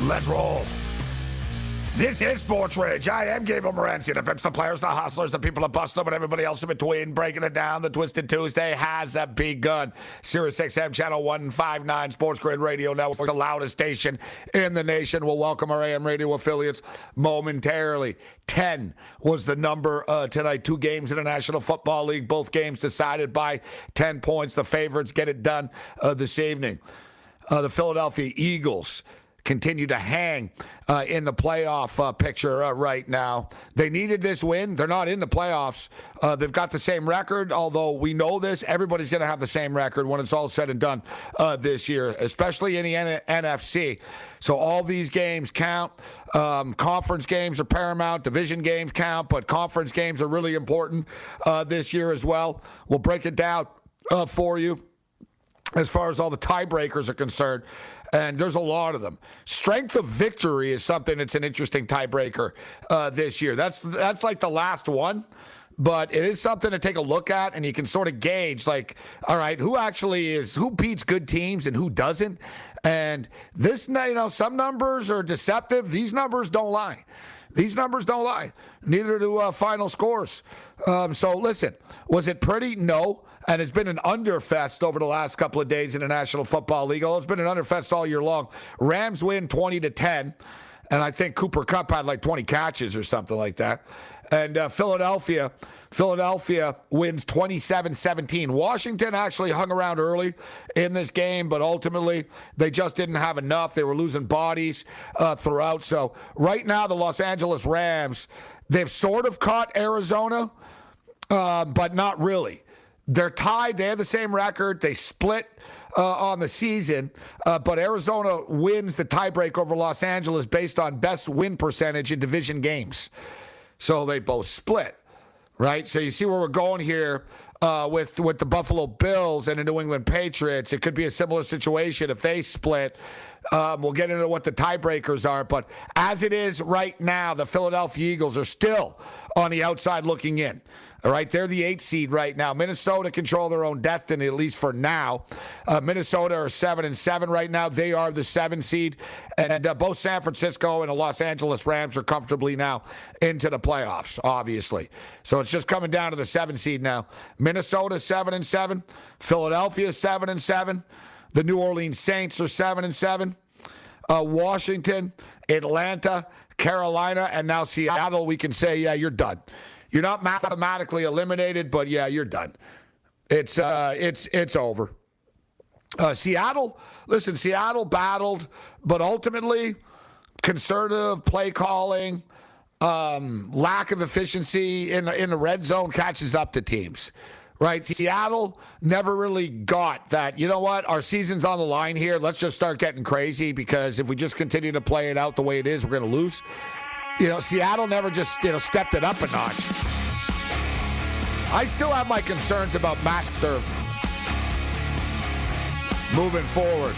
Let's roll. This is Sports Rage. I am Gabriel Morency. The Pips, the players, the hustlers, the people that bust them, and everybody else in between. Breaking it down. The Twisted Tuesday has begun. Sirius XM Channel 159 Sports Grid Radio Network, the loudest station in the nation. We'll welcome our AM radio affiliates momentarily. 10 was the number uh, tonight. Two games in the National Football League. Both games decided by 10 points. The favorites get it done uh, this evening. Uh, the Philadelphia Eagles continue to hang uh, in the playoff uh, picture uh, right now. They needed this win. They're not in the playoffs. Uh, they've got the same record, although we know this. Everybody's going to have the same record when it's all said and done uh, this year, especially in the N- NFC. So all these games count. Um, conference games are paramount. Division games count, but conference games are really important uh, this year as well. We'll break it down for you as far as all the tiebreakers are concerned and there's a lot of them. Strength of victory is something that's an interesting tiebreaker uh, this year. That's that's like the last one, but it is something to take a look at, and you can sort of gauge like, all right, who actually is who beats good teams and who doesn't. And this, you know, some numbers are deceptive. These numbers don't lie. These numbers don't lie. Neither do uh, final scores. Um, so listen, was it pretty? No and it's been an underfest over the last couple of days in the National Football League. It's been an underfest all year long. Rams win 20 to 10, and I think Cooper Kupp had like 20 catches or something like that. And uh, Philadelphia, Philadelphia wins 27-17. Washington actually hung around early in this game, but ultimately they just didn't have enough. They were losing bodies uh, throughout. So right now, the Los Angeles Rams, they've sort of caught Arizona, um, but not really. They're tied. They have the same record. They split uh, on the season, uh, but Arizona wins the tiebreak over Los Angeles based on best win percentage in division games. So they both split, right? So you see where we're going here uh, with with the Buffalo Bills and the New England Patriots. It could be a similar situation if they split. Um, we'll get into what the tiebreakers are, but as it is right now, the Philadelphia Eagles are still on the outside looking in. All right, they're the eight seed right now. Minnesota control their own destiny, at least for now. Uh, Minnesota are seven and seven right now. They are the seven seed, and uh, both San Francisco and the Los Angeles Rams are comfortably now into the playoffs. Obviously, so it's just coming down to the seven seed now. Minnesota seven and seven. Philadelphia seven and seven. The New Orleans Saints are seven and seven. Uh, Washington, Atlanta, Carolina, and now Seattle. We can say, yeah, you're done. You're not mathematically eliminated, but yeah, you're done. It's uh, it's it's over. Uh, Seattle, listen, Seattle battled, but ultimately, conservative play calling, um, lack of efficiency in in the red zone catches up to teams. Right, Seattle never really got that. You know what? Our season's on the line here. Let's just start getting crazy because if we just continue to play it out the way it is, we're going to lose. You know, Seattle never just you know stepped it up a notch. I still have my concerns about Master moving forward.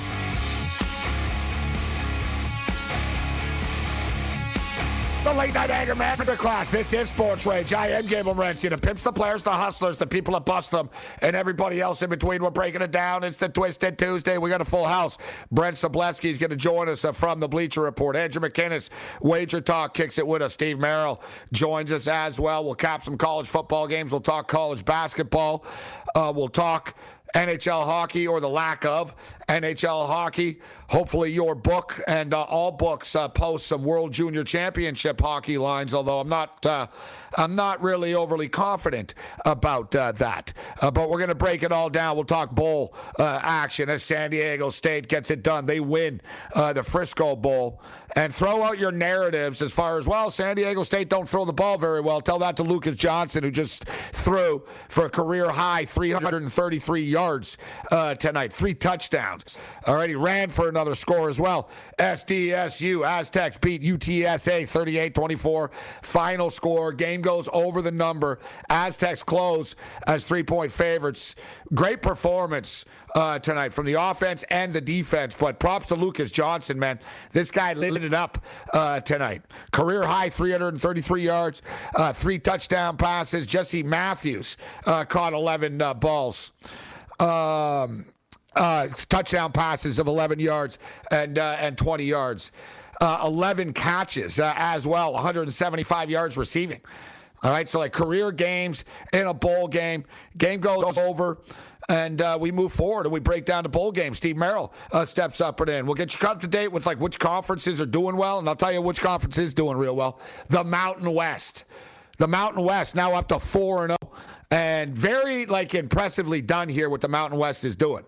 The late night anger management class. This is Sports Rage. I am Gabriel Morency. The pimps, the players, the hustlers, the people that bust them, and everybody else in between. We're breaking it down. It's the Twisted Tuesday. We got a full house. Brent Sobleski is going to join us uh, from the Bleacher Report. Andrew McKinnis, Wager Talk, kicks it with us. Steve Merrill joins us as well. We'll cap some college football games. We'll talk college basketball. Uh, we'll talk NHL hockey or the lack of NHL hockey. Hopefully, your book and uh, all books uh, post some World Junior Championship hockey lines. Although I'm not, uh, I'm not really overly confident about uh, that. Uh, but we're going to break it all down. We'll talk bowl uh, action as San Diego State gets it done. They win the Frisco Bowl and throw out your narratives as far as well. San Diego State don't throw the ball very well. Tell that to Lucas Johnson, who just threw for a career high 333 yards tonight, three touchdowns. Already ran for another score as well. SDSU Aztecs beat UTSA 38 24. Final score. Game goes over the number. Aztecs close as three point favorites. Great performance uh, tonight from the offense and the defense. But props to Lucas Johnson, man. This guy lit it up uh, tonight. Career high 333 yards, uh, three touchdown passes. Jesse Matthews uh, caught 11 uh, balls. Um, uh, touchdown passes of 11 yards and uh, and 20 yards, uh, 11 catches uh, as well, 175 yards receiving. All right, so like career games in a bowl game, game goes over. And uh, we move forward and we break down the bowl game. Steve Merrill uh, steps up and in. We'll get you up to date with like which conferences are doing well, and I'll tell you which conference is doing real well. The Mountain West, the Mountain West now up to four and zero, and very like impressively done here. What the Mountain West is doing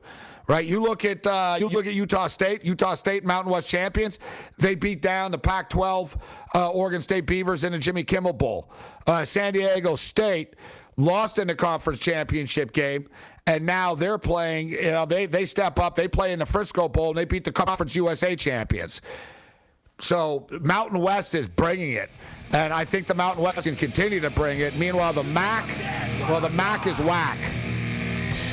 right? You look at uh, you look at Utah State, Utah State Mountain West champions. They beat down the Pac-12 uh, Oregon State Beavers in the Jimmy Kimmel Bowl. Uh, San Diego State lost in the conference championship game. And now they're playing, you know, they, they step up, they play in the Frisco Bowl, and they beat the Conference USA champions. So Mountain West is bringing it. And I think the Mountain West can continue to bring it. Meanwhile, the MAC, well, the MAC is whack.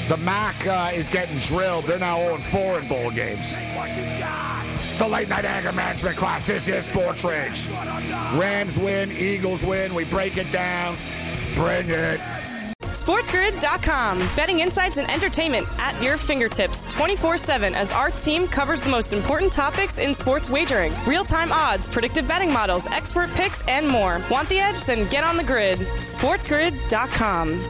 The MAC uh, is getting drilled. They're now 0 4 in bowl games. The late night anger management class. This is Sports. Rams win, Eagles win. We break it down. Bring it. SportsGrid.com. Betting insights and entertainment at your fingertips 24 7 as our team covers the most important topics in sports wagering real time odds, predictive betting models, expert picks, and more. Want the edge? Then get on the grid. SportsGrid.com.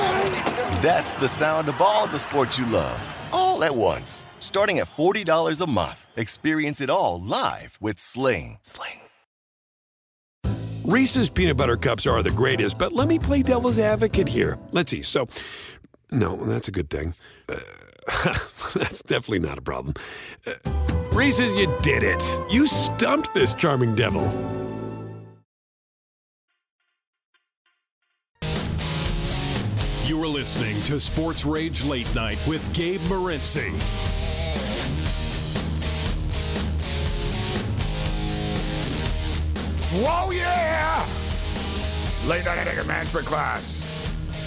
That's the sound of all the sports you love, all at once. Starting at $40 a month. Experience it all live with Sling. Sling. Reese's peanut butter cups are the greatest, but let me play devil's advocate here. Let's see. So, no, that's a good thing. Uh, that's definitely not a problem. Uh, Reese's, you did it. You stumped this charming devil. Listening to Sports Rage Late Night with Gabe Morency. Whoa, yeah! Late night anger management class.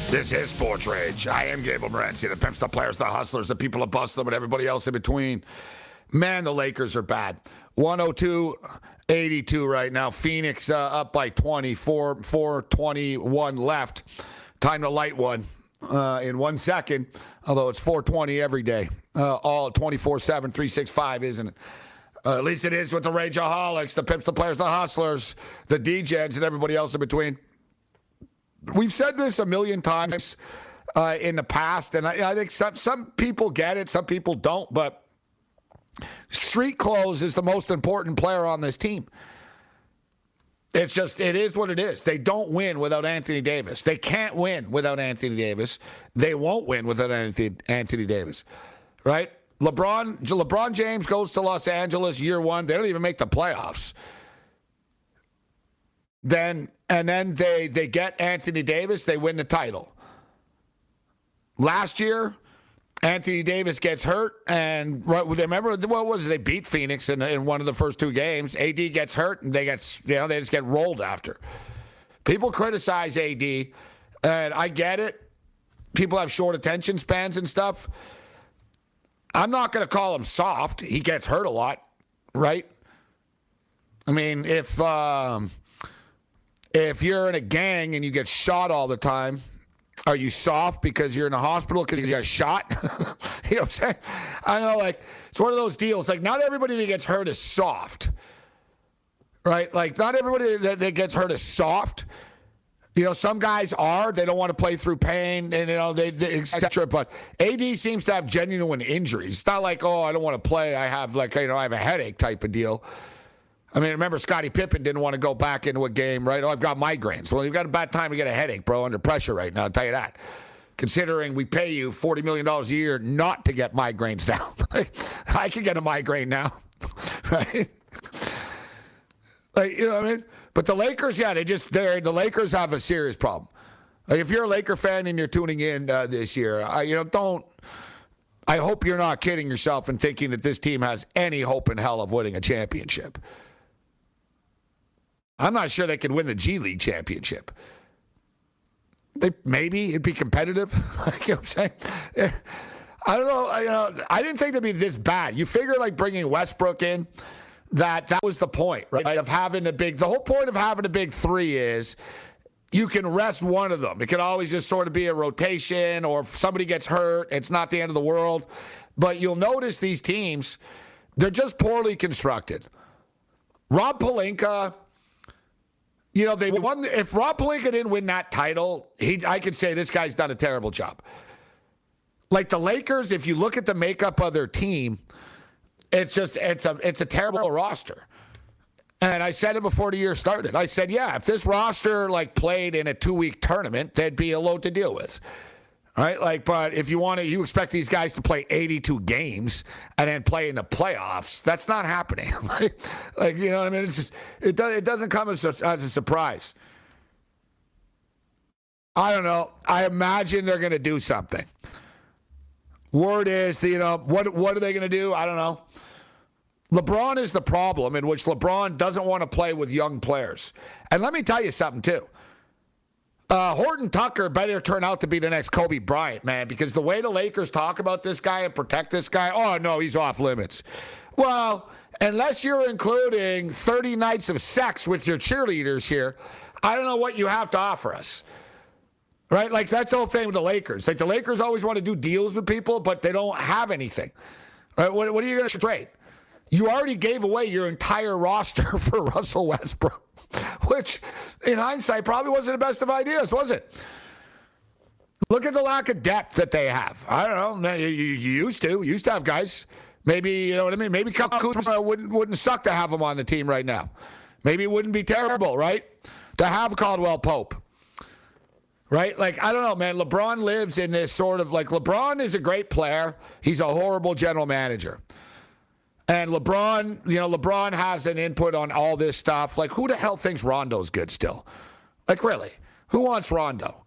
This is Sports Rage. I am Gabe Morency, the pimps, the players, the hustlers, the people that bust them, and everybody else in between. Man, the Lakers are bad. 102 82 right now. Phoenix uh, up by 24, 421 left. Time to light one. Uh, in one second, although it's 420 every day, uh, all 24 7, 365, isn't it? Uh, at least it is with the Rageaholics, the Pimps, the Players, the Hustlers, the DJs, and everybody else in between. We've said this a million times uh, in the past, and I, I think some, some people get it, some people don't, but Street Clothes is the most important player on this team. It's just, it is what it is. They don't win without Anthony Davis. They can't win without Anthony Davis. They won't win without Anthony, Anthony Davis, right? LeBron, LeBron James goes to Los Angeles year one. They don't even make the playoffs. Then, and then they, they get Anthony Davis, they win the title. Last year, Anthony Davis gets hurt, and remember what was it? They beat Phoenix in, in one of the first two games. AD gets hurt, and they get you know they just get rolled after. People criticize AD, and I get it. People have short attention spans and stuff. I'm not going to call him soft. He gets hurt a lot, right? I mean, if um, if you're in a gang and you get shot all the time are you soft because you're in a hospital because you got shot? you know what I'm saying? I know, like, it's one of those deals. Like, not everybody that gets hurt is soft, right? Like, not everybody that, that gets hurt is soft. You know, some guys are. They don't want to play through pain, and you know, they, they etc. But AD seems to have genuine injuries. It's not like, oh, I don't want to play. I have like, you know, I have a headache type of deal. I mean, remember Scottie Pippen didn't want to go back into a game, right? Oh, I've got migraines. Well, you've got a bad time to get a headache, bro, under pressure right now. I'll tell you that. Considering we pay you $40 million a year not to get migraines now. I can get a migraine now, right? Like, you know what I mean? But the Lakers, yeah, they just, they're, the Lakers have a serious problem. Like, if you're a Laker fan and you're tuning in uh, this year, I, you know, don't, I hope you're not kidding yourself and thinking that this team has any hope in hell of winning a championship. I'm not sure they could win the G League championship. They maybe it'd be competitive. what I'm saying? I don't know. I, you know, I didn't think they'd be this bad. You figure like bringing Westbrook in, that that was the point, right? Of having a big. The whole point of having a big three is you can rest one of them. It can always just sort of be a rotation, or if somebody gets hurt, it's not the end of the world. But you'll notice these teams, they're just poorly constructed. Rob Pelinka you know, they won. If Rob Pelinka didn't win that title, he I could say this guy's done a terrible job. Like the Lakers, if you look at the makeup of their team, it's just it's a it's a terrible roster. And I said it before the year started. I said, yeah, if this roster like played in a two week tournament, they'd be a load to deal with right? Like, but if you want to, you expect these guys to play 82 games and then play in the playoffs. That's not happening. Right? like, you know what I mean? It's just it does it doesn't come as a, as a surprise. I don't know. I imagine they're going to do something. Word is, you know, what what are they going to do? I don't know. LeBron is the problem in which LeBron doesn't want to play with young players. And let me tell you something too. Uh, Horton Tucker better turn out to be the next Kobe Bryant, man, because the way the Lakers talk about this guy and protect this guy, oh, no, he's off limits. Well, unless you're including 30 nights of sex with your cheerleaders here, I don't know what you have to offer us. Right? Like, that's the whole thing with the Lakers. Like, the Lakers always want to do deals with people, but they don't have anything. Right? What, what are you going to trade? You already gave away your entire roster for Russell Westbrook. Which in hindsight probably wasn't the best of ideas, was it? Look at the lack of depth that they have. I don't know. You, you used to. You used to have guys. Maybe, you know what I mean? Maybe Kuzma wouldn't, wouldn't suck to have him on the team right now. Maybe it wouldn't be terrible, right? To have Caldwell Pope. Right? Like, I don't know, man. LeBron lives in this sort of like LeBron is a great player. He's a horrible general manager. And LeBron, you know, LeBron has an input on all this stuff. Like, who the hell thinks Rondo's good still? Like, really? Who wants Rondo?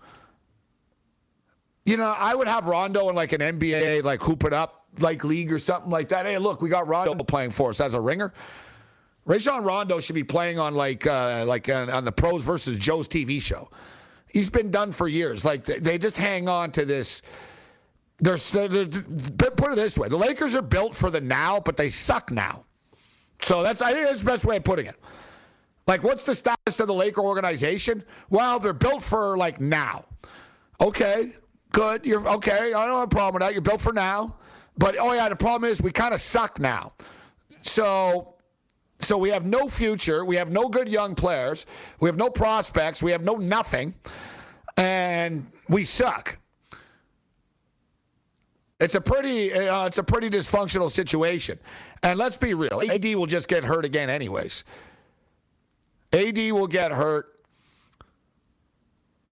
You know, I would have Rondo in like an NBA, like hoop it up, like league or something like that. Hey, look, we got Rondo playing for us as a ringer. Rajon Rondo should be playing on like uh, like on, on the Pros versus Joe's TV show. He's been done for years. Like they just hang on to this they're, they're, put it this way: the Lakers are built for the now, but they suck now. So that's I think that's the best way of putting it. Like, what's the status of the Laker organization? Well, they're built for like now. Okay, Good. You're okay. I don't have a problem with that. You're built for now. But oh yeah, the problem is we kind of suck now. So so we have no future. We have no good young players. We have no prospects. We have no nothing. And we suck. It's a pretty uh, it's a pretty dysfunctional situation. And let's be real. AD will just get hurt again anyways. AD will get hurt.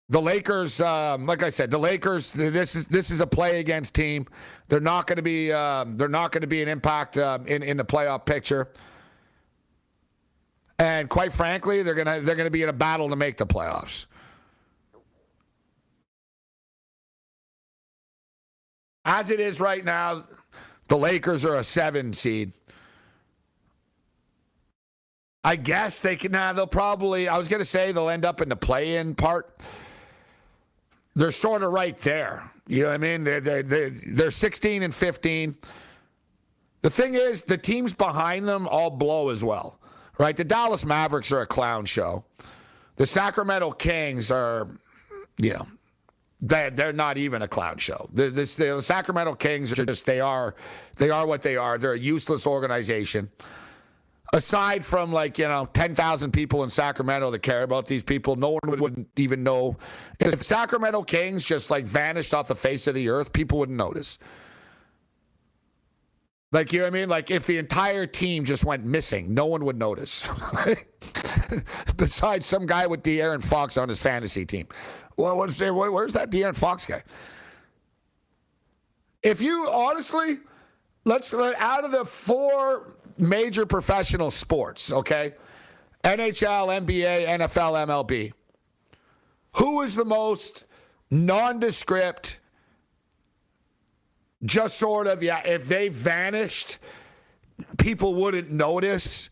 The Lakers, um, like I said, the Lakers. This is this is a play against team. They're not going to be. Um, they're not going to be an impact um, in in the playoff picture. And quite frankly, they're gonna they're gonna be in a battle to make the playoffs. As it is right now, the Lakers are a seven seed. I guess they can. Now they'll probably. I was gonna say they'll end up in the play-in part. They're sort of right there. You know what I mean? They're, they're, they're, they're 16 and 15. The thing is, the teams behind them all blow as well right? The Dallas Mavericks are a clown show. The Sacramento Kings are, you know, they they're not even a clown show. The, this, the Sacramento Kings are just they are they are what they are. They're a useless organization. Aside from like you know ten thousand people in Sacramento that care about these people, no one would, even know. If Sacramento Kings just like vanished off the face of the earth, people wouldn't notice. Like, you know what I mean? Like, if the entire team just went missing, no one would notice. Besides some guy with De'Aaron Fox on his fantasy team. Well, what's there? Where's that De'Aaron Fox guy? If you honestly, let's let out of the four major professional sports, okay? NHL, NBA, NFL, MLB. Who is the most nondescript? Just sort of, yeah, if they vanished, people wouldn't notice.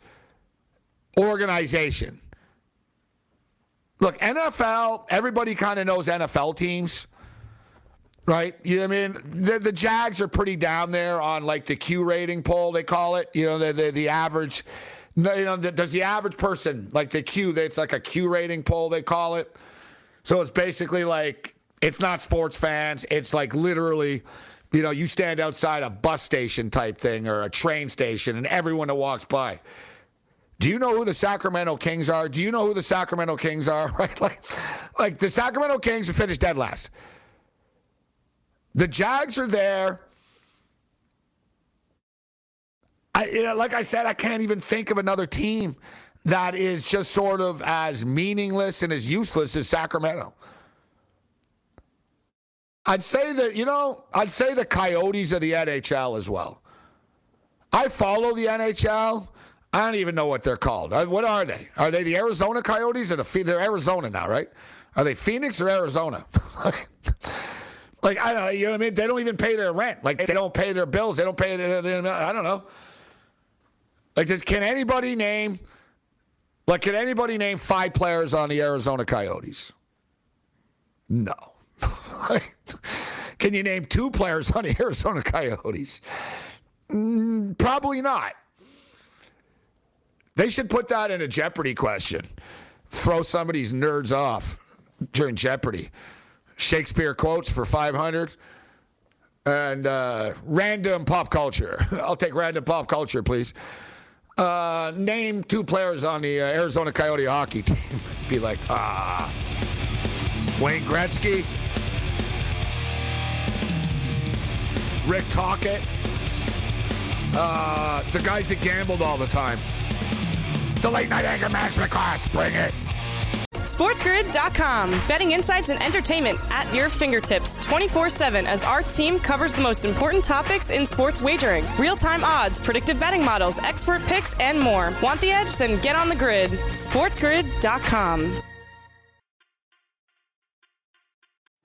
Organization. Look, NFL, everybody kind of knows NFL teams, right? You know what I mean? The, the Jags are pretty down there on like the Q rating poll, they call it. You know, the, the, the average, you know, the, does the average person, like the Q, it's like a Q rating poll, they call it. So it's basically like, it's not sports fans, it's like literally you know, you stand outside a bus station type thing or a train station and everyone that walks by. Do you know who the Sacramento Kings are? Do you know who the Sacramento Kings are? Right? Like, like the Sacramento Kings have finished dead last. The Jags are there. I, you know, like I said, I can't even think of another team that is just sort of as meaningless and as useless as Sacramento. I'd say that, you know, I'd say the Coyotes of the NHL as well. I follow the NHL. I don't even know what they're called. Uh, what are they? Are they the Arizona Coyotes or the they're Arizona now, right? Are they Phoenix or Arizona? like I don't know, you know what I mean? They don't even pay their rent. Like they don't pay their bills. They don't pay their, their I don't know. Like can anybody name like can anybody name five players on the Arizona Coyotes? No. Can you name two players on the Arizona Coyotes? Mm, probably not. They should put that in a Jeopardy question. Throw some of these nerds off during Jeopardy. Shakespeare quotes for 500 and uh, random pop culture. I'll take random pop culture, please. Uh, name two players on the uh, Arizona Coyote hockey team. Be like, ah, Wayne Gretzky, Rick Tocchet, uh, the guys that gambled all the time. The late night anger management class, bring it. SportsGrid.com. Betting insights and entertainment at your fingertips 24 7 as our team covers the most important topics in sports wagering real time odds, predictive betting models, expert picks, and more. Want the edge? Then get on the grid. SportsGrid.com.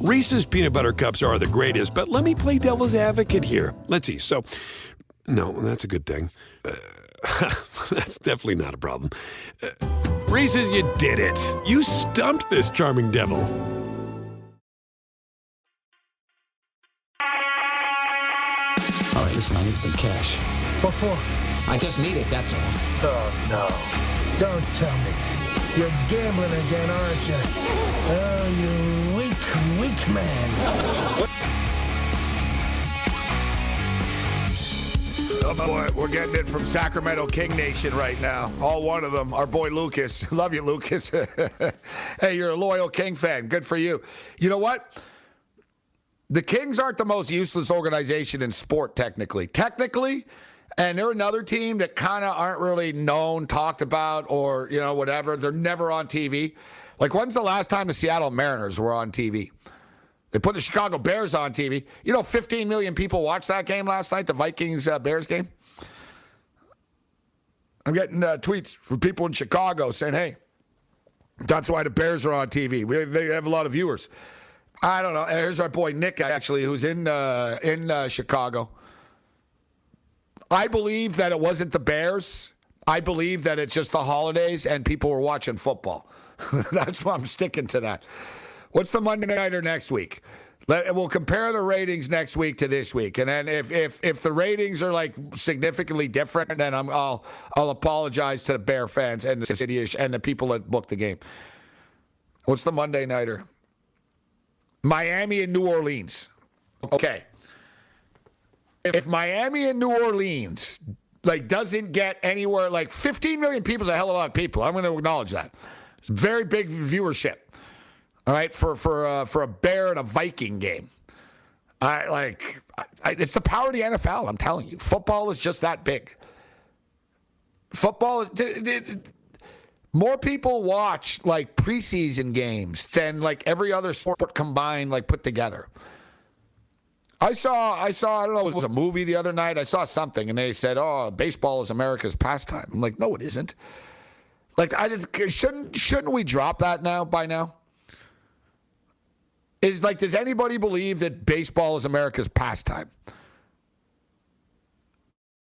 Reese's peanut butter cups are the greatest, but let me play devil's advocate here. Let's see. So, no, that's a good thing. Uh, that's definitely not a problem. Uh, Reese's, you did it. You stumped this charming devil. All right, listen, I need some cash. What for? I just need it, that's all. Oh, no. Don't tell me. You're gambling again, aren't you? Oh, you weak, weak man. Oh boy, we're getting it from Sacramento King Nation right now. All one of them. Our boy Lucas. Love you, Lucas. hey, you're a loyal King fan. Good for you. You know what? The Kings aren't the most useless organization in sport, technically. Technically, and they're another team that kind of aren't really known, talked about, or, you know, whatever. They're never on TV. Like, when's the last time the Seattle Mariners were on TV? They put the Chicago Bears on TV. You know, 15 million people watched that game last night, the Vikings uh, Bears game. I'm getting uh, tweets from people in Chicago saying, hey, that's why the Bears are on TV. We, they have a lot of viewers. I don't know. Here's our boy Nick, actually, who's in uh, in uh, Chicago. I believe that it wasn't the Bears. I believe that it's just the holidays and people were watching football. That's why I'm sticking to that. What's the Monday nighter next week? Let, we'll compare the ratings next week to this week, and then if if if the ratings are like significantly different, then I'm, I'll I'll apologize to the Bear fans and the city and the people that booked the game. What's the Monday nighter? Miami and New Orleans. Okay. If Miami and New Orleans like doesn't get anywhere like 15 million people is a hell of a lot of people. I'm going to acknowledge that. It's very big viewership. All right, for for uh, for a Bear and a Viking game. I like I, it's the power of the NFL. I'm telling you, football is just that big. Football, it, it, more people watch like preseason games than like every other sport combined, like put together. I saw, I saw, I don't know, it was a movie the other night. I saw something, and they said, "Oh, baseball is America's pastime." I'm like, no, it isn't. Like, I just, shouldn't shouldn't we drop that now by now? Is like, does anybody believe that baseball is America's pastime?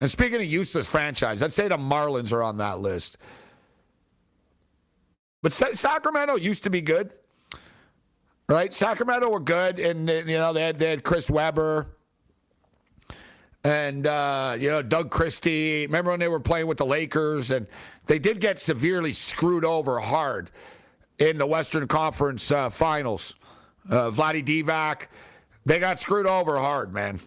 And speaking of useless franchise, I'd say the Marlins are on that list. But Sacramento used to be good, right? Sacramento were good, and you know they had they had Chris Webber and uh, you know Doug Christie. Remember when they were playing with the Lakers, and they did get severely screwed over hard in the Western Conference uh, Finals. Uh, Vlade Divac, they got screwed over hard, man.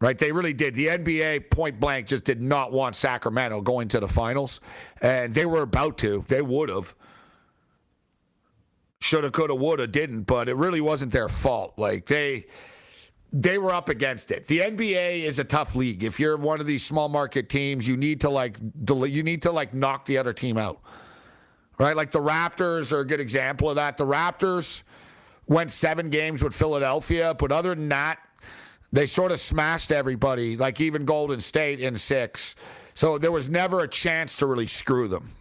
Right? They really did. The NBA point blank just did not want Sacramento going to the finals, and they were about to. They would have. Shoulda, coulda, woulda, didn't, but it really wasn't their fault. Like they they were up against it. The NBA is a tough league. If you're one of these small market teams, you need to like you need to like knock the other team out. Right? Like the Raptors are a good example of that. The Raptors went 7 games with Philadelphia, but other than that, they sort of smashed everybody, like even Golden State in 6. So there was never a chance to really screw them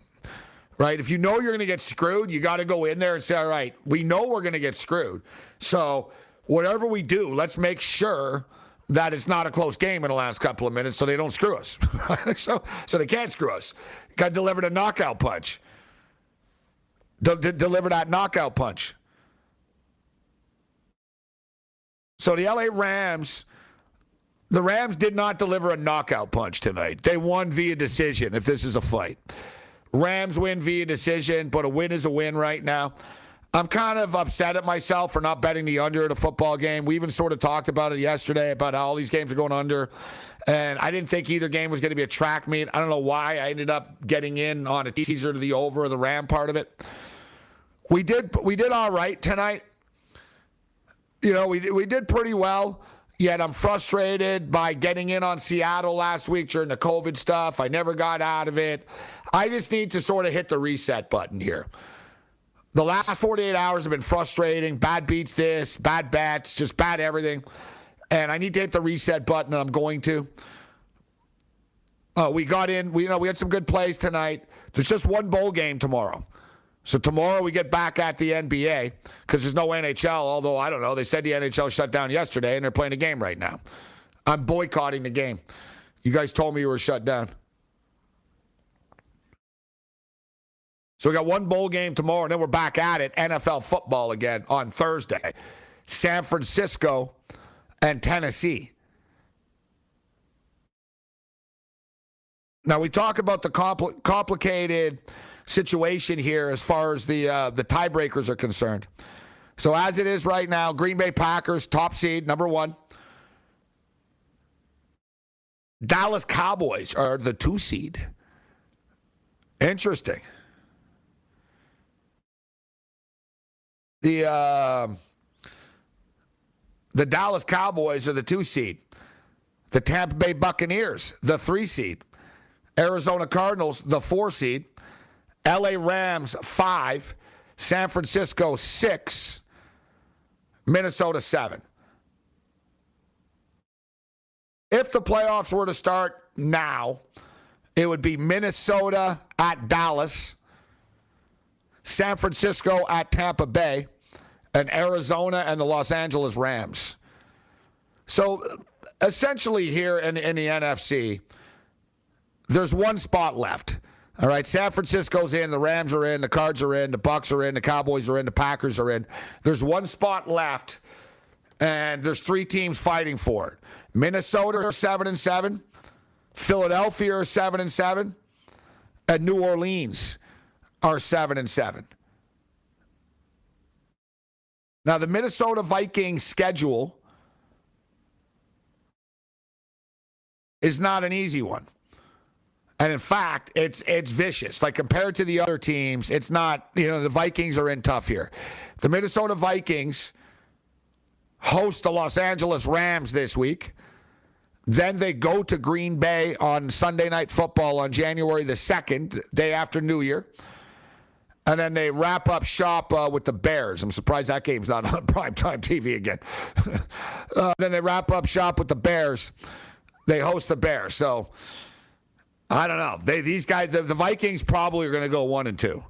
right? If you know you're going to get screwed, you got to go in there and say, all right, we know we're going to get screwed. So whatever we do, let's make sure that it's not a close game in the last couple of minutes so they don't screw us. so, so they can't screw us. Got delivered a knockout punch. De- de- deliver that knockout punch. So the LA Rams, the Rams did not deliver a knockout punch tonight. They won via decision if this is a fight. Rams win via decision, but a win is a win right now. I'm kind of upset at myself for not betting the under at a football game. We even sort of talked about it yesterday about how all these games are going under. And I didn't think either game was going to be a track meet. I don't know why I ended up getting in on a teaser to the over, the Ram part of it. We did we did all right tonight. you know, we we did pretty well. Yet I'm frustrated by getting in on Seattle last week during the COVID stuff. I never got out of it. I just need to sort of hit the reset button here. The last 48 hours have been frustrating. Bad beats this, bad bets, just bad everything. And I need to hit the reset button, and I'm going to. Uh, we got in. We you know we had some good plays tonight. There's just one bowl game tomorrow. So tomorrow we get back at the NBA because there's no NHL. Although I don't know, they said the NHL shut down yesterday and they're playing a game right now. I'm boycotting the game. You guys told me you were shut down. So we got one bowl game tomorrow, and then we're back at it. NFL football again on Thursday. San Francisco and Tennessee. Now we talk about the compl- complicated situation here as far as the uh, the tiebreakers are concerned. So as it is right now, Green Bay Packers top seed number one. Dallas Cowboys are the two seed. Interesting. The uh, the Dallas Cowboys are the two seed. The Tampa Bay Buccaneers, the three seed. Arizona Cardinals, the four seed. LA Rams, five. San Francisco, six. Minnesota, seven. If the playoffs were to start now, it would be Minnesota at Dallas, San Francisco at Tampa Bay, and Arizona and the Los Angeles Rams. So essentially, here in, in the NFC, there's one spot left. All right, San Francisco's in, the Rams are in, the Cards are in, the Bucks are in, the Cowboys are in, the Packers are in. There's one spot left, and there's three teams fighting for it. Minnesota are seven and seven, Philadelphia are seven and seven, and New Orleans are seven and seven. Now the Minnesota Vikings schedule is not an easy one. And in fact, it's it's vicious. Like compared to the other teams, it's not, you know, the Vikings are in tough here. The Minnesota Vikings host the Los Angeles Rams this week. Then they go to Green Bay on Sunday night football on January the 2nd, day after New Year. And then they wrap up shop uh, with the Bears. I'm surprised that game's not on primetime TV again. uh, then they wrap up shop with the Bears. They host the Bears. So I don't know. They these guys, the, the Vikings probably are going to go one and two.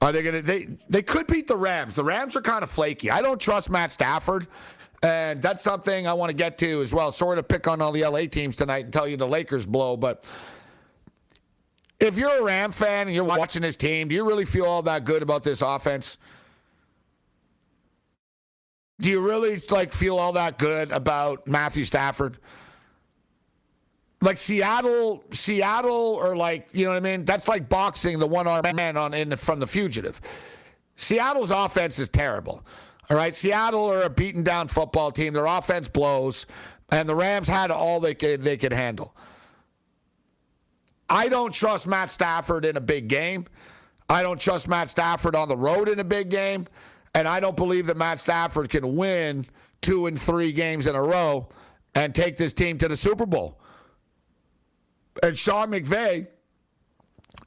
Are they going to? They they could beat the Rams. The Rams are kind of flaky. I don't trust Matt Stafford, and that's something I want to get to as well. Sort of pick on all the LA teams tonight and tell you the Lakers blow, but. If you're a Ram fan and you're watching this team, do you really feel all that good about this offense? Do you really like feel all that good about Matthew Stafford? Like Seattle, Seattle, or like you know what I mean. That's like boxing the one armed man on in the, from the fugitive. Seattle's offense is terrible. All right, Seattle are a beaten down football team. Their offense blows, and the Rams had all they could they could handle. I don't trust Matt Stafford in a big game. I don't trust Matt Stafford on the road in a big game, and I don't believe that Matt Stafford can win two and three games in a row and take this team to the Super Bowl and Sean McVay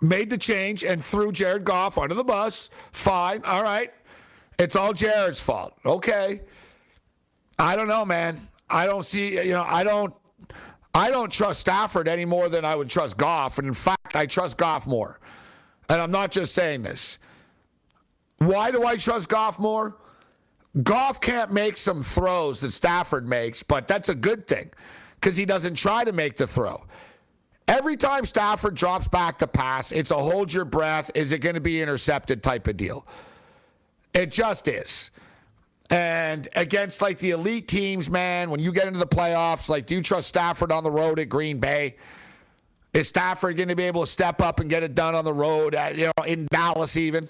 made the change and threw Jared Goff under the bus. Fine. All right. It's all Jared's fault. Okay. I don't know, man. I don't see, you know, I don't I don't trust Stafford any more than I would trust Goff. And in fact, I trust Goff more. And I'm not just saying this. Why do I trust Goff more? Goff can't make some throws that Stafford makes, but that's a good thing because he doesn't try to make the throw. Every time Stafford drops back to pass, it's a hold your breath. Is it going to be intercepted type of deal? It just is. And against like the elite teams, man, when you get into the playoffs, like, do you trust Stafford on the road at Green Bay? Is Stafford going to be able to step up and get it done on the road, at, you know, in Dallas even?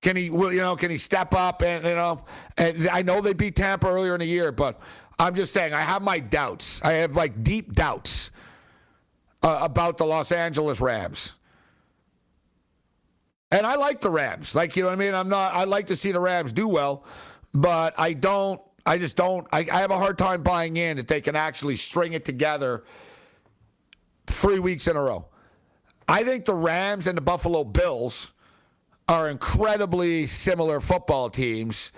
Can he, will, you know, can he step up and you know? And I know they beat Tampa earlier in the year, but I'm just saying, I have my doubts. I have like deep doubts uh, about the Los Angeles Rams. And I like the Rams. Like, you know what I mean? I'm not, I like to see the Rams do well, but I don't, I just don't, I, I have a hard time buying in that they can actually string it together three weeks in a row. I think the Rams and the Buffalo Bills are incredibly similar football teams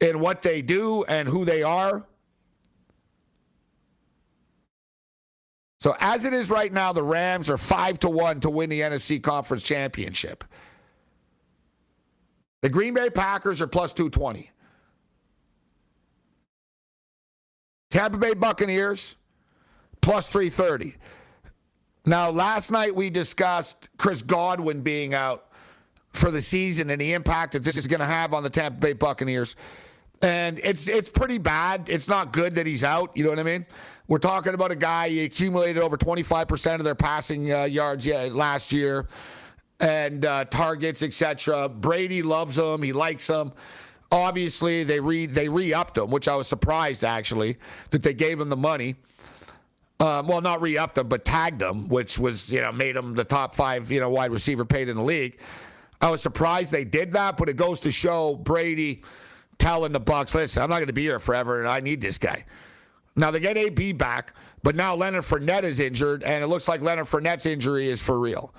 in what they do and who they are. So as it is right now, the Rams are five to one to win the NFC Conference Championship. The Green Bay Packers are plus two twenty. Tampa Bay Buccaneers plus three thirty. Now, last night we discussed Chris Godwin being out for the season and the impact that this is going to have on the Tampa Bay Buccaneers. And it's it's pretty bad. It's not good that he's out. You know what I mean? We're talking about a guy he accumulated over 25% of their passing uh, yards last year and uh, targets, etc. Brady loves him. He likes him. Obviously, they re they re-upped him, which I was surprised actually that they gave him the money. Um, well, not re-upped him, but tagged him, which was you know made him the top five you know wide receiver paid in the league. I was surprised they did that, but it goes to show Brady telling the Bucs, listen, I'm not going to be here forever, and I need this guy. Now they get AB back, but now Leonard Fournette is injured, and it looks like Leonard Fournette's injury is for real.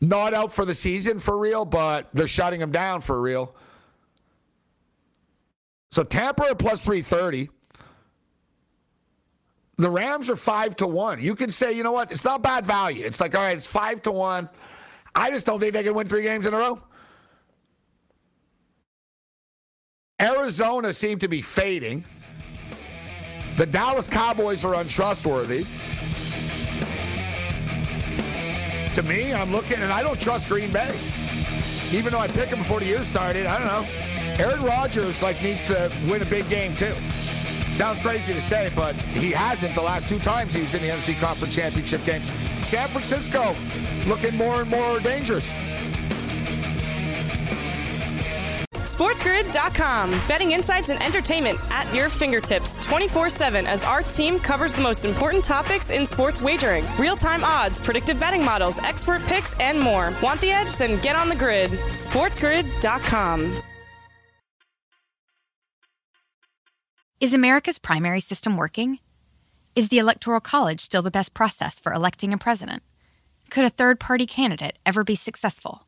Not out for the season for real, but they're shutting him down for real. So Tampa at plus 330. The Rams are five to one. You can say, you know what? It's not bad value. It's like, all right, it's five to one. I just don't think they can win three games in a row. Arizona seemed to be fading. The Dallas Cowboys are untrustworthy. To me, I'm looking, and I don't trust Green Bay. Even though I picked them before the year started, I don't know. Aaron Rodgers like needs to win a big game too. Sounds crazy to say, but he hasn't the last two times he was in the NFC Conference Championship game. San Francisco looking more and more dangerous. SportsGrid.com. Betting insights and entertainment at your fingertips 24 7 as our team covers the most important topics in sports wagering real time odds, predictive betting models, expert picks, and more. Want the edge? Then get on the grid. SportsGrid.com. Is America's primary system working? Is the Electoral College still the best process for electing a president? Could a third party candidate ever be successful?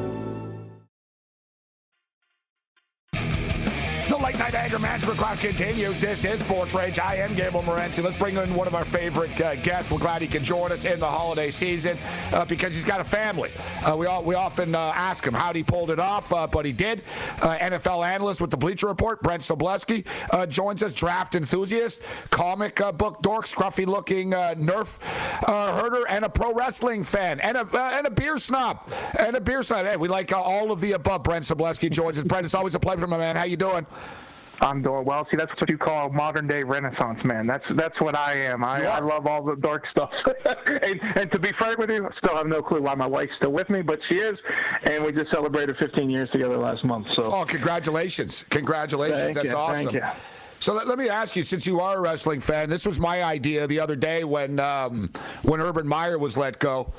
Night anger management class continues. This is Sports Rage. I am Gabriel Morency. Let's bring in one of our favorite uh, guests. We're glad he can join us in the holiday season uh, because he's got a family. Uh, we all, we often uh, ask him how he pulled it off, uh, but he did. Uh, NFL analyst with the Bleacher Report, Brent Sobleski, joins us. Draft enthusiast, comic book dork, scruffy looking Nerf herder, and a pro wrestling fan, and a and a beer snob, and a beer snob. Hey, we like all of the above. Brent Sobleski joins us. Brent, it's always a pleasure, my man. How you doing? I'm doing well. See, that's what you call modern day Renaissance man. That's that's what I am. I, I love all the dark stuff. and, and to be frank with you, I still have no clue why my wife's still with me, but she is. And we just celebrated 15 years together last month. So. Oh, congratulations! Congratulations. Thank that's you, awesome. Thank you. So let, let, me ask you, since you are a wrestling fan, this was my idea the other day when um, when Urban Meyer was let go.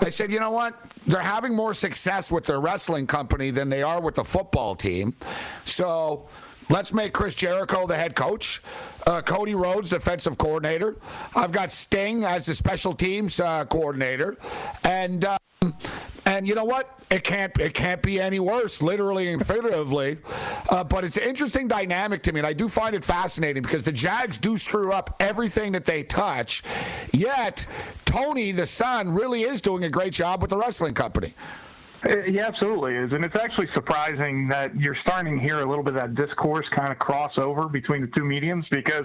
I said, you know what? They're having more success with their wrestling company than they are with the football team. So Let's make Chris Jericho the head coach. Uh, Cody Rhodes, defensive coordinator. I've got Sting as the special teams uh, coordinator, and um, and you know what? It can't it can't be any worse, literally and figuratively. Uh, but it's an interesting dynamic to me, and I do find it fascinating because the Jags do screw up everything that they touch. Yet Tony, the son, really is doing a great job with the wrestling company. He absolutely is. And it's actually surprising that you're starting to hear a little bit of that discourse kind of cross over between the two mediums because,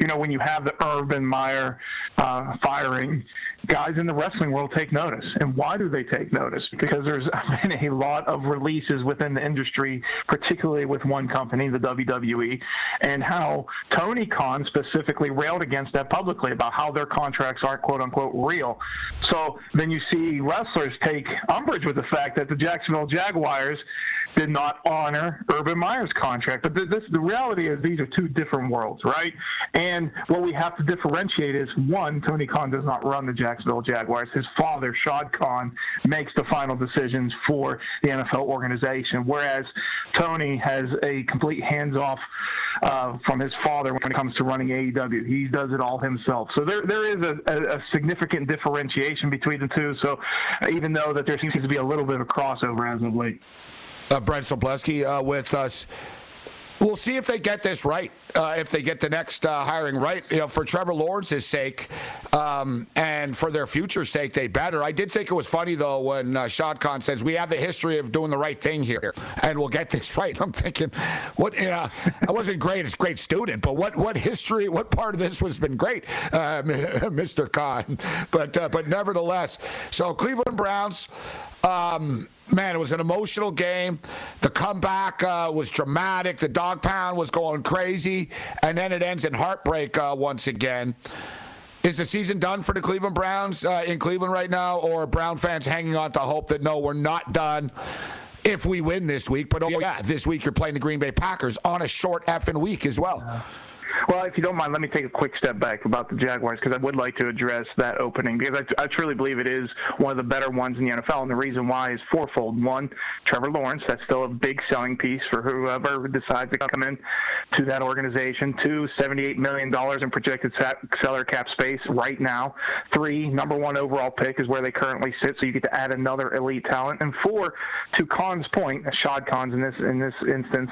you know, when you have the Urban Meyer uh, firing, guys in the wrestling world take notice. And why do they take notice? Because there's been a lot of releases within the industry, particularly with one company, the WWE, and how Tony Khan specifically railed against that publicly about how their contracts aren't quote unquote real. So then you see wrestlers take umbrage with the fact that the Jacksonville Jaguars did not honor Urban Meyer's contract. But this, the reality is these are two different worlds, right? And what we have to differentiate is one, Tony Khan does not run the Jacksonville Jaguars. His father, Shad Khan, makes the final decisions for the NFL organization, whereas Tony has a complete hands off uh, from his father when it comes to running AEW. He does it all himself. So there, there is a, a, a significant differentiation between the two. So even though that there seems to be a little bit of crossover as of late uh, Brent Sobleski uh, with us. We'll see if they get this right. Uh, if they get the next uh, hiring right, you know, for Trevor Lawrence's sake um, and for their future's sake, they better. I did think it was funny though when uh, Shad Khan says we have the history of doing the right thing here, and we'll get this right. I'm thinking, what? You know, I wasn't great as great student, but what what history? What part of this has been great, uh, Mr. Khan? But uh, but nevertheless, so Cleveland Browns. Um, man, it was an emotional game. The comeback uh, was dramatic. The dog pound was going crazy, and then it ends in heartbreak uh, once again. Is the season done for the Cleveland Browns uh, in Cleveland right now, or Brown fans hanging on to hope that no, we're not done? If we win this week, but oh yeah, this week you're playing the Green Bay Packers on a short effing week as well. Well, if you don't mind, let me take a quick step back about the Jaguars because I would like to address that opening because I, I truly believe it is one of the better ones in the NFL, and the reason why is fourfold. One, Trevor Lawrence, that's still a big selling piece for whoever decides to come in to that organization. Two, $78 million in projected salary cap space right now. Three, number one overall pick is where they currently sit, so you get to add another elite talent. And four, to Khan's point, Shad Khan's in this in this instance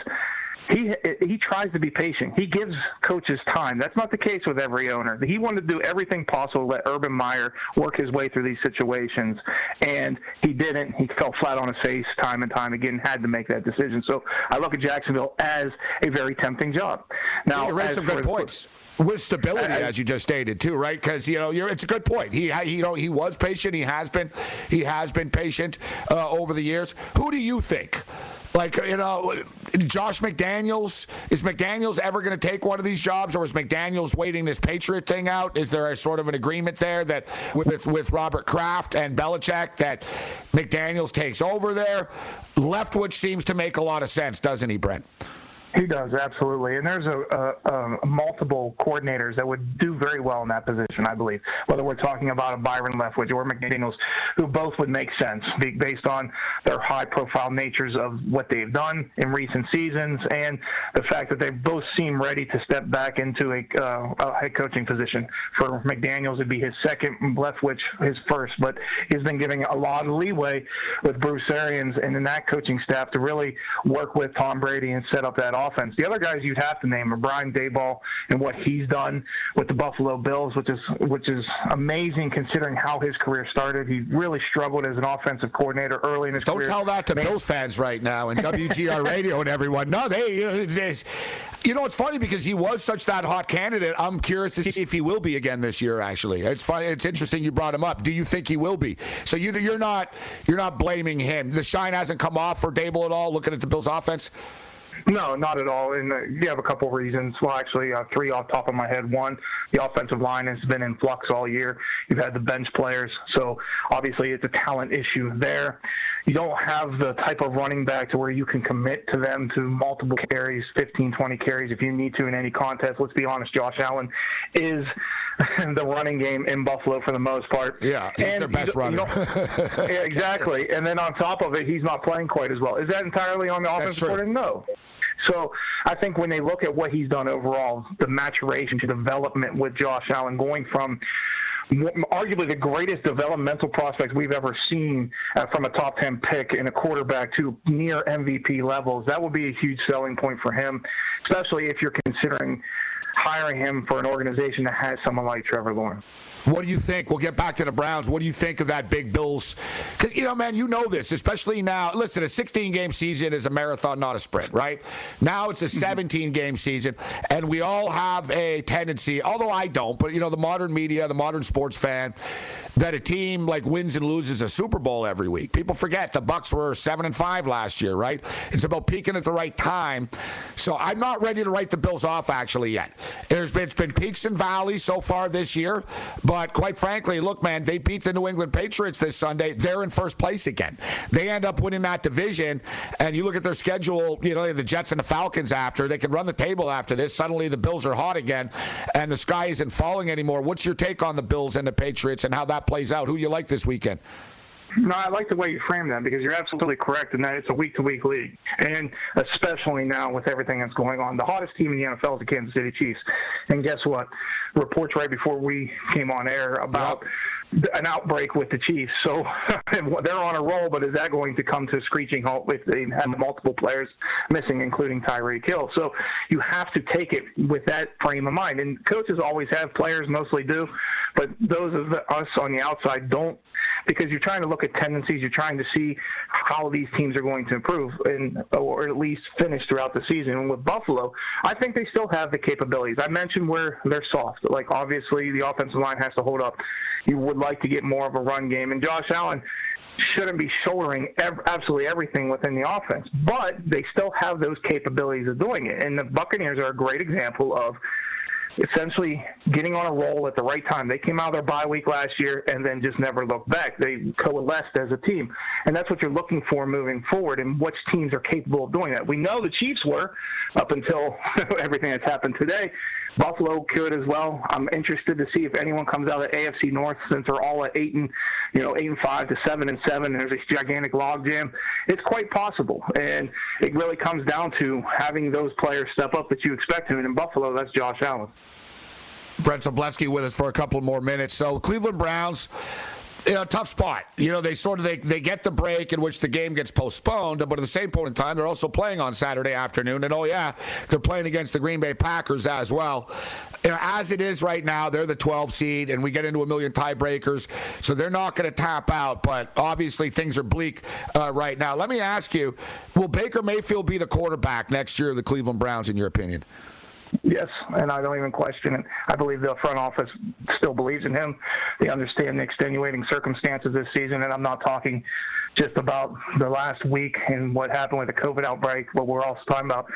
he he tries to be patient. He gives coaches time. That's not the case with every owner. He wanted to do everything possible to let Urban Meyer work his way through these situations, and he didn't. He fell flat on his face time and time again. Had to make that decision. So I look at Jacksonville as a very tempting job. Now, you raised some good points with stability, as you just stated, too, right? Because you know, it's a good point. He, he, you know, he was patient. He has been, he has been patient uh, over the years. Who do you think like, you know, Josh McDaniels, is McDaniels ever going to take one of these jobs or is McDaniels waiting this Patriot thing out? Is there a sort of an agreement there that with, with Robert Kraft and Belichick that McDaniels takes over there? Leftwich seems to make a lot of sense, doesn't he, Brent? He does absolutely, and there's a, a, a, multiple coordinators that would do very well in that position, I believe. Whether we're talking about a Byron Leftwich or McDaniel's, who both would make sense based on their high-profile natures of what they've done in recent seasons, and the fact that they both seem ready to step back into a, uh, a head coaching position. For McDaniel's, it'd be his second, Leftwich his first, but he's been giving a lot of leeway with Bruce Arians and in that coaching staff to really work with Tom Brady and set up that offense. The other guys you'd have to name are Brian Daboll and what he's done with the Buffalo Bills, which is which is amazing considering how his career started. He really struggled as an offensive coordinator early in his Don't career. Don't tell that to Bills fans right now and WGR Radio and everyone. No, uh, they. You know, it's funny because he was such that hot candidate. I'm curious to see if he will be again this year. Actually, it's funny. It's interesting you brought him up. Do you think he will be? So you, you're not you're not blaming him. The shine hasn't come off for Daboll at all. Looking at the Bills' offense. No, not at all. And uh, you have a couple of reasons. Well, actually, uh, three off top of my head. One, the offensive line has been in flux all year. You've had the bench players, so obviously it's a talent issue there. You don't have the type of running back to where you can commit to them to multiple carries, 15, 20 carries if you need to in any contest. Let's be honest, Josh Allen is the running game in Buffalo for the most part. Yeah, he's and their best runner. You know, yeah, exactly. And then on top of it, he's not playing quite as well. Is that entirely on the offensive coordinator? No. So I think when they look at what he's done overall, the maturation to development with Josh Allen going from arguably the greatest developmental prospect we've ever seen uh, from a top 10 pick in a quarterback to near MVP levels. That will be a huge selling point for him, especially if you're considering hiring him for an organization that has someone like Trevor Lawrence. What do you think? We'll get back to the Browns. What do you think of that big Bills? Because, you know, man, you know this, especially now. Listen, a 16 game season is a marathon, not a sprint, right? Now it's a mm-hmm. 17 game season, and we all have a tendency, although I don't, but, you know, the modern media, the modern sports fan, that a team like wins and loses a Super Bowl every week. People forget the Bucs were 7 and 5 last year, right? It's about peaking at the right time. So I'm not ready to write the Bills off actually yet. There's been, it's been peaks and valleys so far this year. But quite frankly, look, man, they beat the New England Patriots this Sunday. They're in first place again. They end up winning that division, and you look at their schedule. You know, the Jets and the Falcons after they can run the table after this. Suddenly, the Bills are hot again, and the sky isn't falling anymore. What's your take on the Bills and the Patriots and how that plays out? Who you like this weekend? No, I like the way you frame that because you're absolutely correct in that it's a week to week league. And especially now with everything that's going on. The hottest team in the NFL is the Kansas City Chiefs. And guess what? Reports right before we came on air about an outbreak with the Chiefs. So they're on a roll, but is that going to come to a screeching halt with they have multiple players missing, including Tyreek Hill? So you have to take it with that frame of mind. And coaches always have players, mostly do, but those of us on the outside don't because you're trying to look at tendencies. You're trying to see how these teams are going to improve and or at least finish throughout the season. And with Buffalo, I think they still have the capabilities. I mentioned where they're soft. Like obviously the offensive line has to hold up. You would like to get more of a run game, and Josh Allen shouldn't be shouldering ev- absolutely everything within the offense, but they still have those capabilities of doing it. And the Buccaneers are a great example of essentially getting on a roll at the right time. They came out of their bye week last year and then just never looked back. They coalesced as a team. And that's what you're looking for moving forward and which teams are capable of doing that. We know the Chiefs were up until everything that's happened today. Buffalo could as well. I'm interested to see if anyone comes out of AFC North since they're all at eight and you know eight and five to seven and seven. And there's a gigantic logjam. It's quite possible, and it really comes down to having those players step up that you expect. And in Buffalo, that's Josh Allen. Brent Sobleski with us for a couple more minutes. So Cleveland Browns you know, tough spot. You know, they sort of they, they get the break in which the game gets postponed, but at the same point in time, they're also playing on Saturday afternoon. And oh yeah, they're playing against the Green Bay Packers as well. You know, as it is right now, they're the 12 seed, and we get into a million tiebreakers, so they're not going to tap out. But obviously, things are bleak uh, right now. Let me ask you: Will Baker Mayfield be the quarterback next year of the Cleveland Browns, in your opinion? Yes, and I don't even question it. I believe the front office still believes in him. They understand the extenuating circumstances this season, and I'm not talking just about the last week and what happened with the COVID outbreak, but we're also talking about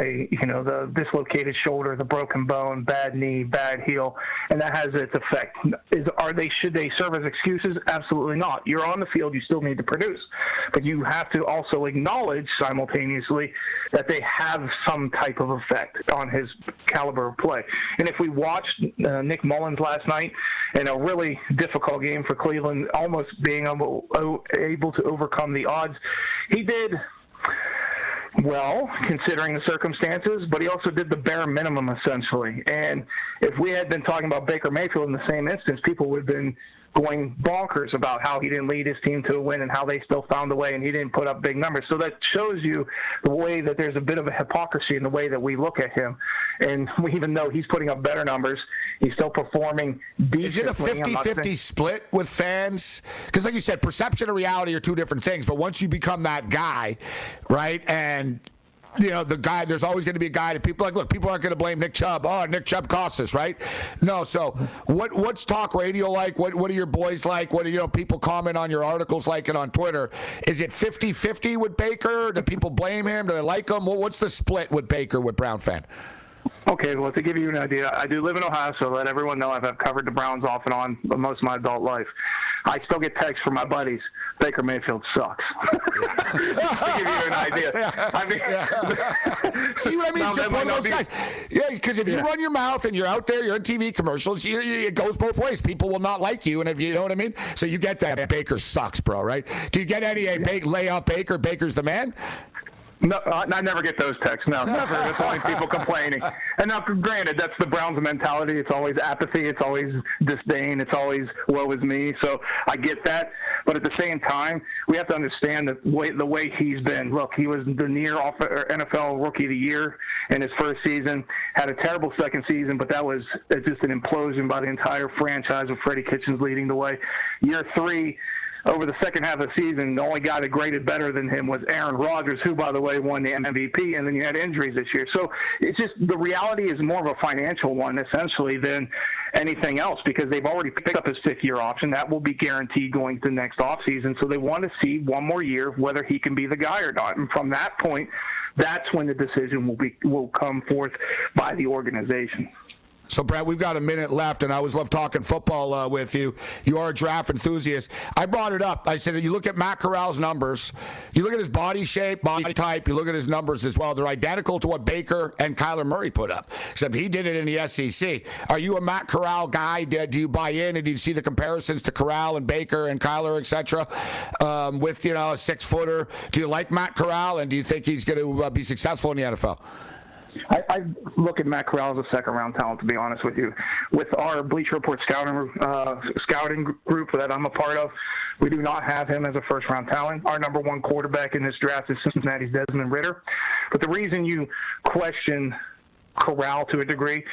a you know the dislocated shoulder, the broken bone, bad knee, bad heel, and that has its effect. Is are they should they serve as excuses? Absolutely not. You're on the field, you still need to produce, but you have to also acknowledge simultaneously that they have some type of effect on his caliber of play. And if we watched uh, Nick Mullens last night in a really difficult game for Cleveland, almost being able, able to overcome the odds, he did well, considering the circumstances, but he also did the bare minimum essentially. And if we had been talking about Baker Mayfield in the same instance, people would have been going bonkers about how he didn't lead his team to a win and how they still found a way and he didn't put up big numbers. So that shows you the way that there's a bit of a hypocrisy in the way that we look at him. And even though he's putting up better numbers, he's still performing decently. Is it a 50-50 split with fans? Because like you said, perception and reality are two different things. But once you become that guy, right, and you know, the guy, there's always going to be a guy that people like, look, people aren't going to blame Nick Chubb. Oh, Nick Chubb cost us, right? No. So what, what's talk radio like? What, what are your boys like? What do you know, people comment on your articles like it on Twitter? Is it 50 50 with Baker? Do people blame him? Do they like him? what's the split with Baker with Brown fan? Okay, well, to give you an idea, I do live in Ohio, so let everyone know I've covered the Browns off and on most of my adult life. I still get texts from my buddies. Baker Mayfield sucks. to give you an idea. I mean, yeah. see what I mean? just one of those guys. Yeah, because if you run your mouth and you're out there, you're in TV commercials. You, you, it goes both ways. People will not like you, and if you know what I mean. So you get that. Baker sucks, bro. Right? Do you get any? A lay off Baker. Baker's the man. No, I never get those texts. No, never. It's only people complaining. And now, granted, that's the Browns' mentality. It's always apathy. It's always disdain. It's always woe is me. So I get that. But at the same time, we have to understand that way, the way he's been. Look, he was the near NFL Rookie of the Year in his first season. Had a terrible second season, but that was uh, just an implosion by the entire franchise with Freddie Kitchens leading the way. Year three over the second half of the season, the only guy that graded better than him was Aaron Rodgers, who, by the way, won the MVP. And then you had injuries this year. So it's just the reality is more of a financial one, essentially, than anything else because they've already picked up his fifth year option. That will be guaranteed going to next offseason. So they want to see one more year whether he can be the guy or not. And from that point, that's when the decision will be will come forth by the organization. So, Brad, we've got a minute left, and I always love talking football uh, with you. You are a draft enthusiast. I brought it up. I said, you look at Matt Corral's numbers, you look at his body shape, body type, you look at his numbers as well. They're identical to what Baker and Kyler Murray put up, except he did it in the SEC. Are you a Matt Corral guy? Do you buy in, and do you see the comparisons to Corral and Baker and Kyler, etc., um, with you know a six footer? Do you like Matt Corral, and do you think he's going to uh, be successful in the NFL? I, I look at Matt Corral as a second round talent, to be honest with you. With our Bleacher Report scouting uh, scouting group that I'm a part of, we do not have him as a first round talent. Our number one quarterback in this draft is Cincinnati's Desmond Ridder. But the reason you question corral to a degree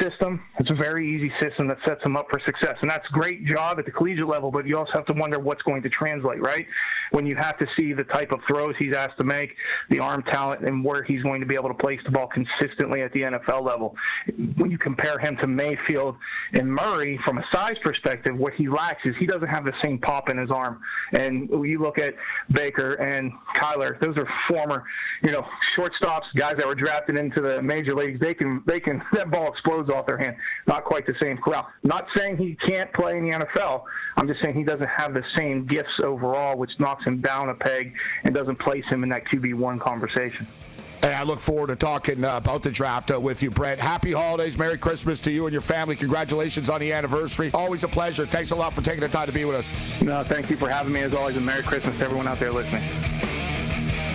system. It's a very easy system that sets them up for success. And that's great job at the collegiate level, but you also have to wonder what's going to translate, right? When you have to see the type of throws he's asked to make, the arm talent, and where he's going to be able to place the ball consistently at the NFL level. When you compare him to Mayfield and Murray from a size perspective, what he lacks is he doesn't have the same pop in his arm. And you look at Baker and Kyler, those are former, you know, shortstops, guys that were drafted into the major leagues they can they can that ball explodes off their hand. Not quite the same Corral. Not saying he can't play in the NFL. I'm just saying he doesn't have the same gifts overall, which knocks him down a peg and doesn't place him in that QB one conversation. And I look forward to talking uh, about the draft uh, with you, Brett. Happy holidays. Merry Christmas to you and your family. Congratulations on the anniversary. Always a pleasure. Thanks a lot for taking the time to be with us. No, thank you for having me as always, and Merry Christmas to everyone out there listening.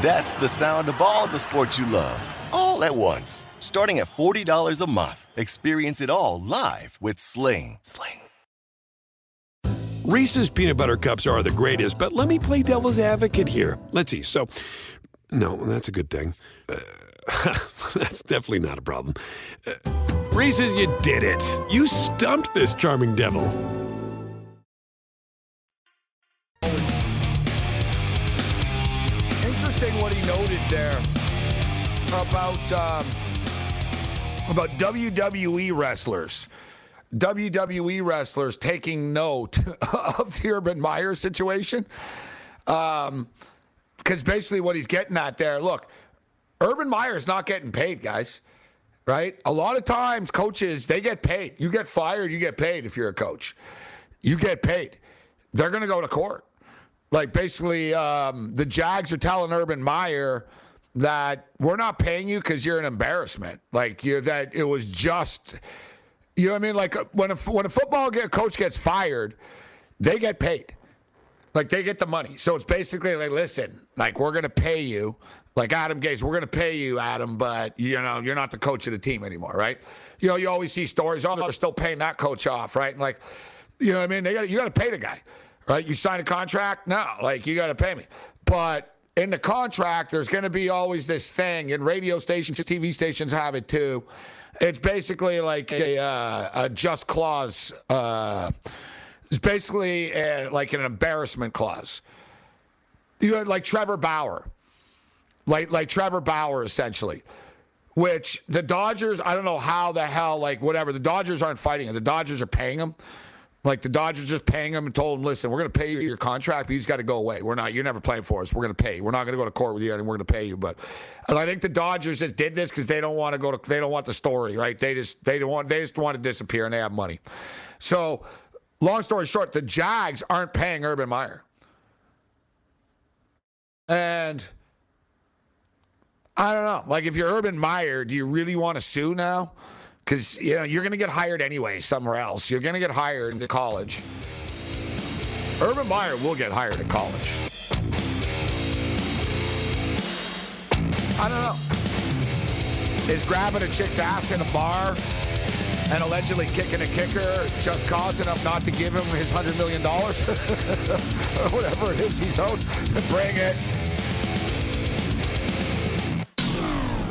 That's the sound of all the sports you love, all at once. Starting at $40 a month. Experience it all live with Sling. Sling. Reese's peanut butter cups are the greatest, but let me play devil's advocate here. Let's see. So, no, that's a good thing. Uh, that's definitely not a problem. Uh, Reese's, you did it. You stumped this charming devil. Interesting what he noted there about um, about WWE wrestlers. WWE wrestlers taking note of the Urban Meyer situation. Because um, basically, what he's getting at there look, Urban Meyer's not getting paid, guys, right? A lot of times, coaches, they get paid. You get fired, you get paid if you're a coach. You get paid. They're going to go to court. Like basically, um, the Jags are telling Urban Meyer that we're not paying you because you're an embarrassment. Like you, that it was just, you know what I mean? Like uh, when a when a football coach gets fired, they get paid. Like they get the money. So it's basically like, listen, like we're gonna pay you, like Adam Gase, we're gonna pay you, Adam, but you know, you're not the coach of the team anymore, right? You know, you always see stories, oh, they're still paying that coach off, right? And like, you know what I mean? They got you gotta pay the guy. Right? You sign a contract? No, like you gotta pay me. But in the contract, there's going to be always this thing, and radio stations, TV stations have it too. It's basically like a, uh, a just clause. Uh, it's basically a, like an embarrassment clause. You had like Trevor Bauer, like like Trevor Bauer essentially. Which the Dodgers, I don't know how the hell, like whatever. The Dodgers aren't fighting it. The Dodgers are paying him. Like the Dodgers just paying him and told him, listen, we're going to pay you your contract, but he's got to go away. We're not, you're never playing for us. We're going to pay you. We're not going to go to court with you and we're going to pay you. But and I think the Dodgers just did this because they don't want to go to, they don't want the story, right? They just, they don't want, they just want to disappear and they have money. So long story short, the Jags aren't paying Urban Meyer. And I don't know. Like if you're Urban Meyer, do you really want to sue now? Because you know you're going to get hired anyway somewhere else. You're going to get hired into college. Urban Meyer will get hired in college. I don't know. Is grabbing a chick's ass in a bar and allegedly kicking a kicker just cause enough not to give him his $100 million? or whatever it is he's owed. Bring it.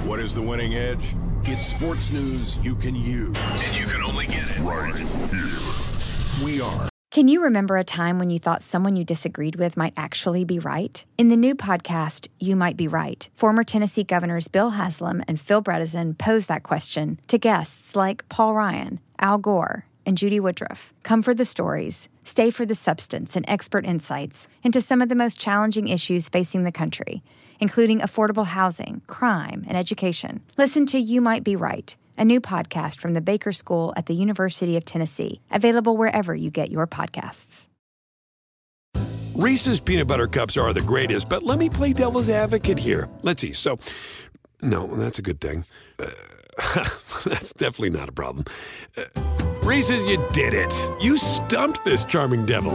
What is the winning edge? It's sports news you can use. And you can only get it right here. We are. Can you remember a time when you thought someone you disagreed with might actually be right? In the new podcast, You Might Be Right, former Tennessee governors Bill Haslam and Phil Bredesen pose that question to guests like Paul Ryan, Al Gore, and Judy Woodruff. Come for the stories, stay for the substance and expert insights into some of the most challenging issues facing the country including affordable housing, crime, and education. Listen to You Might Be Right, a new podcast from the Baker School at the University of Tennessee, available wherever you get your podcasts. Reese's peanut butter cups are the greatest, but let me play devil's advocate here. Let's see. So, no, that's a good thing. Uh, that's definitely not a problem. Uh, Reese's, you did it. You stumped this charming devil.